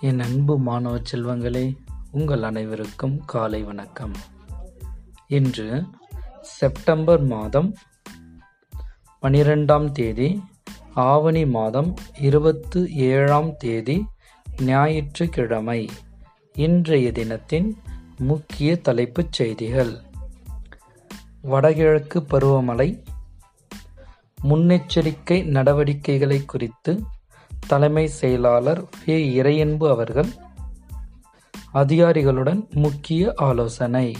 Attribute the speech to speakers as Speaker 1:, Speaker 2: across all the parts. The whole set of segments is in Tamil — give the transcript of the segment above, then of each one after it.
Speaker 1: என் அன்பு மாணவ செல்வங்களே உங்கள் அனைவருக்கும் காலை வணக்கம். இன்று செப்டம்பர் மாதம் பனிரெண்டாம் தேதி ஆவணி மாதம் இருபத்து ஏழாம் தேதி ஞாயிற்றுக்கிழமை இன்றைய தினத்தின் முக்கிய தலைப்புச் செய்திகள். வடகிழக்கு பருவமழை முன்னெச்சரிக்கை நடவடிக்கைகளை குறித்து தலைமை செயலாளர் வே. இறையன்பு அவர்கள் அதிகாரிகளுடன் முக்கிய ஆலோசனை.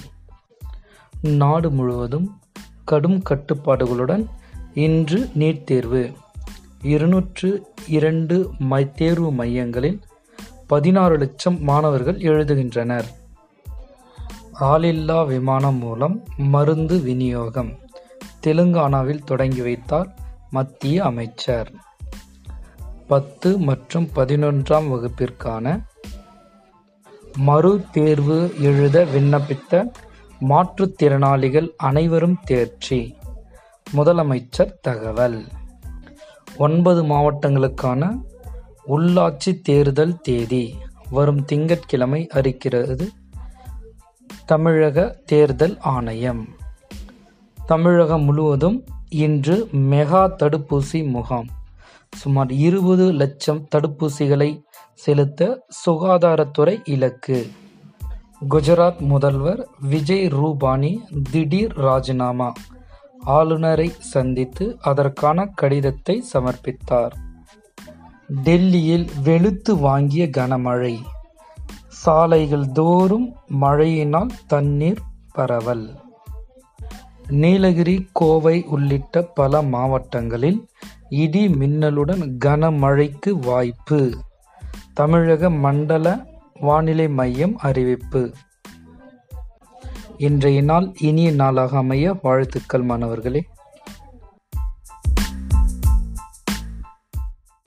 Speaker 1: நாடு முழுவதும் கடும் கட்டுப்பாடுகளுடன் இன்று நீட் தேர்வு. இருநூற்று இரண்டு மை தேர்வு மையங்களில் பதினாறு லட்சம் மாணவர்கள் எழுதுகின்றனர். ஆளில்லா விமானம் மூலம் மருந்து விநியோகம். தெலுங்கானாவில் தொடங்கி வைத்தார் மத்திய அமைச்சர். பத்து மற்றும் பதினொன்றாம் வகுப்பிற்கான மறு தேர்வு எழுத விண்ணப்பித்த மாற்றுத்திறனாளிகள் அனைவரும் தேர்ச்சி. முதலமைச்சர் தகவல். ஒன்பது மாவட்டங்களுக்கான உள்ளாட்சி தேர்தல் தேதி. வரும் திங்கட்கிழமை அறிக்கிறது தமிழக தேர்தல் ஆணையம். தமிழகம் முழுவதும் இன்று மெகா தடுப்பூசி முகாம். சுமார் இருபது லட்சம் தடுப்பூசிகளை செலுத்த சுகாதாரத்துறை இலக்கு. குஜராத் முதல்வர் விஜய் ரூபானி திடீர் ராஜினாமா. ஆளுநரை சந்தித்து அதற்கான கடிதத்தை சமர்ப்பித்தார். டெல்லியில் வெளுத்து வாங்கிய கனமழை. சாலைகள் தோறும் மழையினால் தண்ணீர் பரவல். நீலகிரி கோவை உள்ளிட்ட பல மாவட்டங்களில் இடி மின்னலுடன் கனமழைக்கு வாய்ப்பு. தமிழக மண்டல வானிலை மையம் அறிவிப்பு. இன்றைய நாள் இனிய நாளாக அமைய வாழ்த்துக்கள் மாணவர்களே.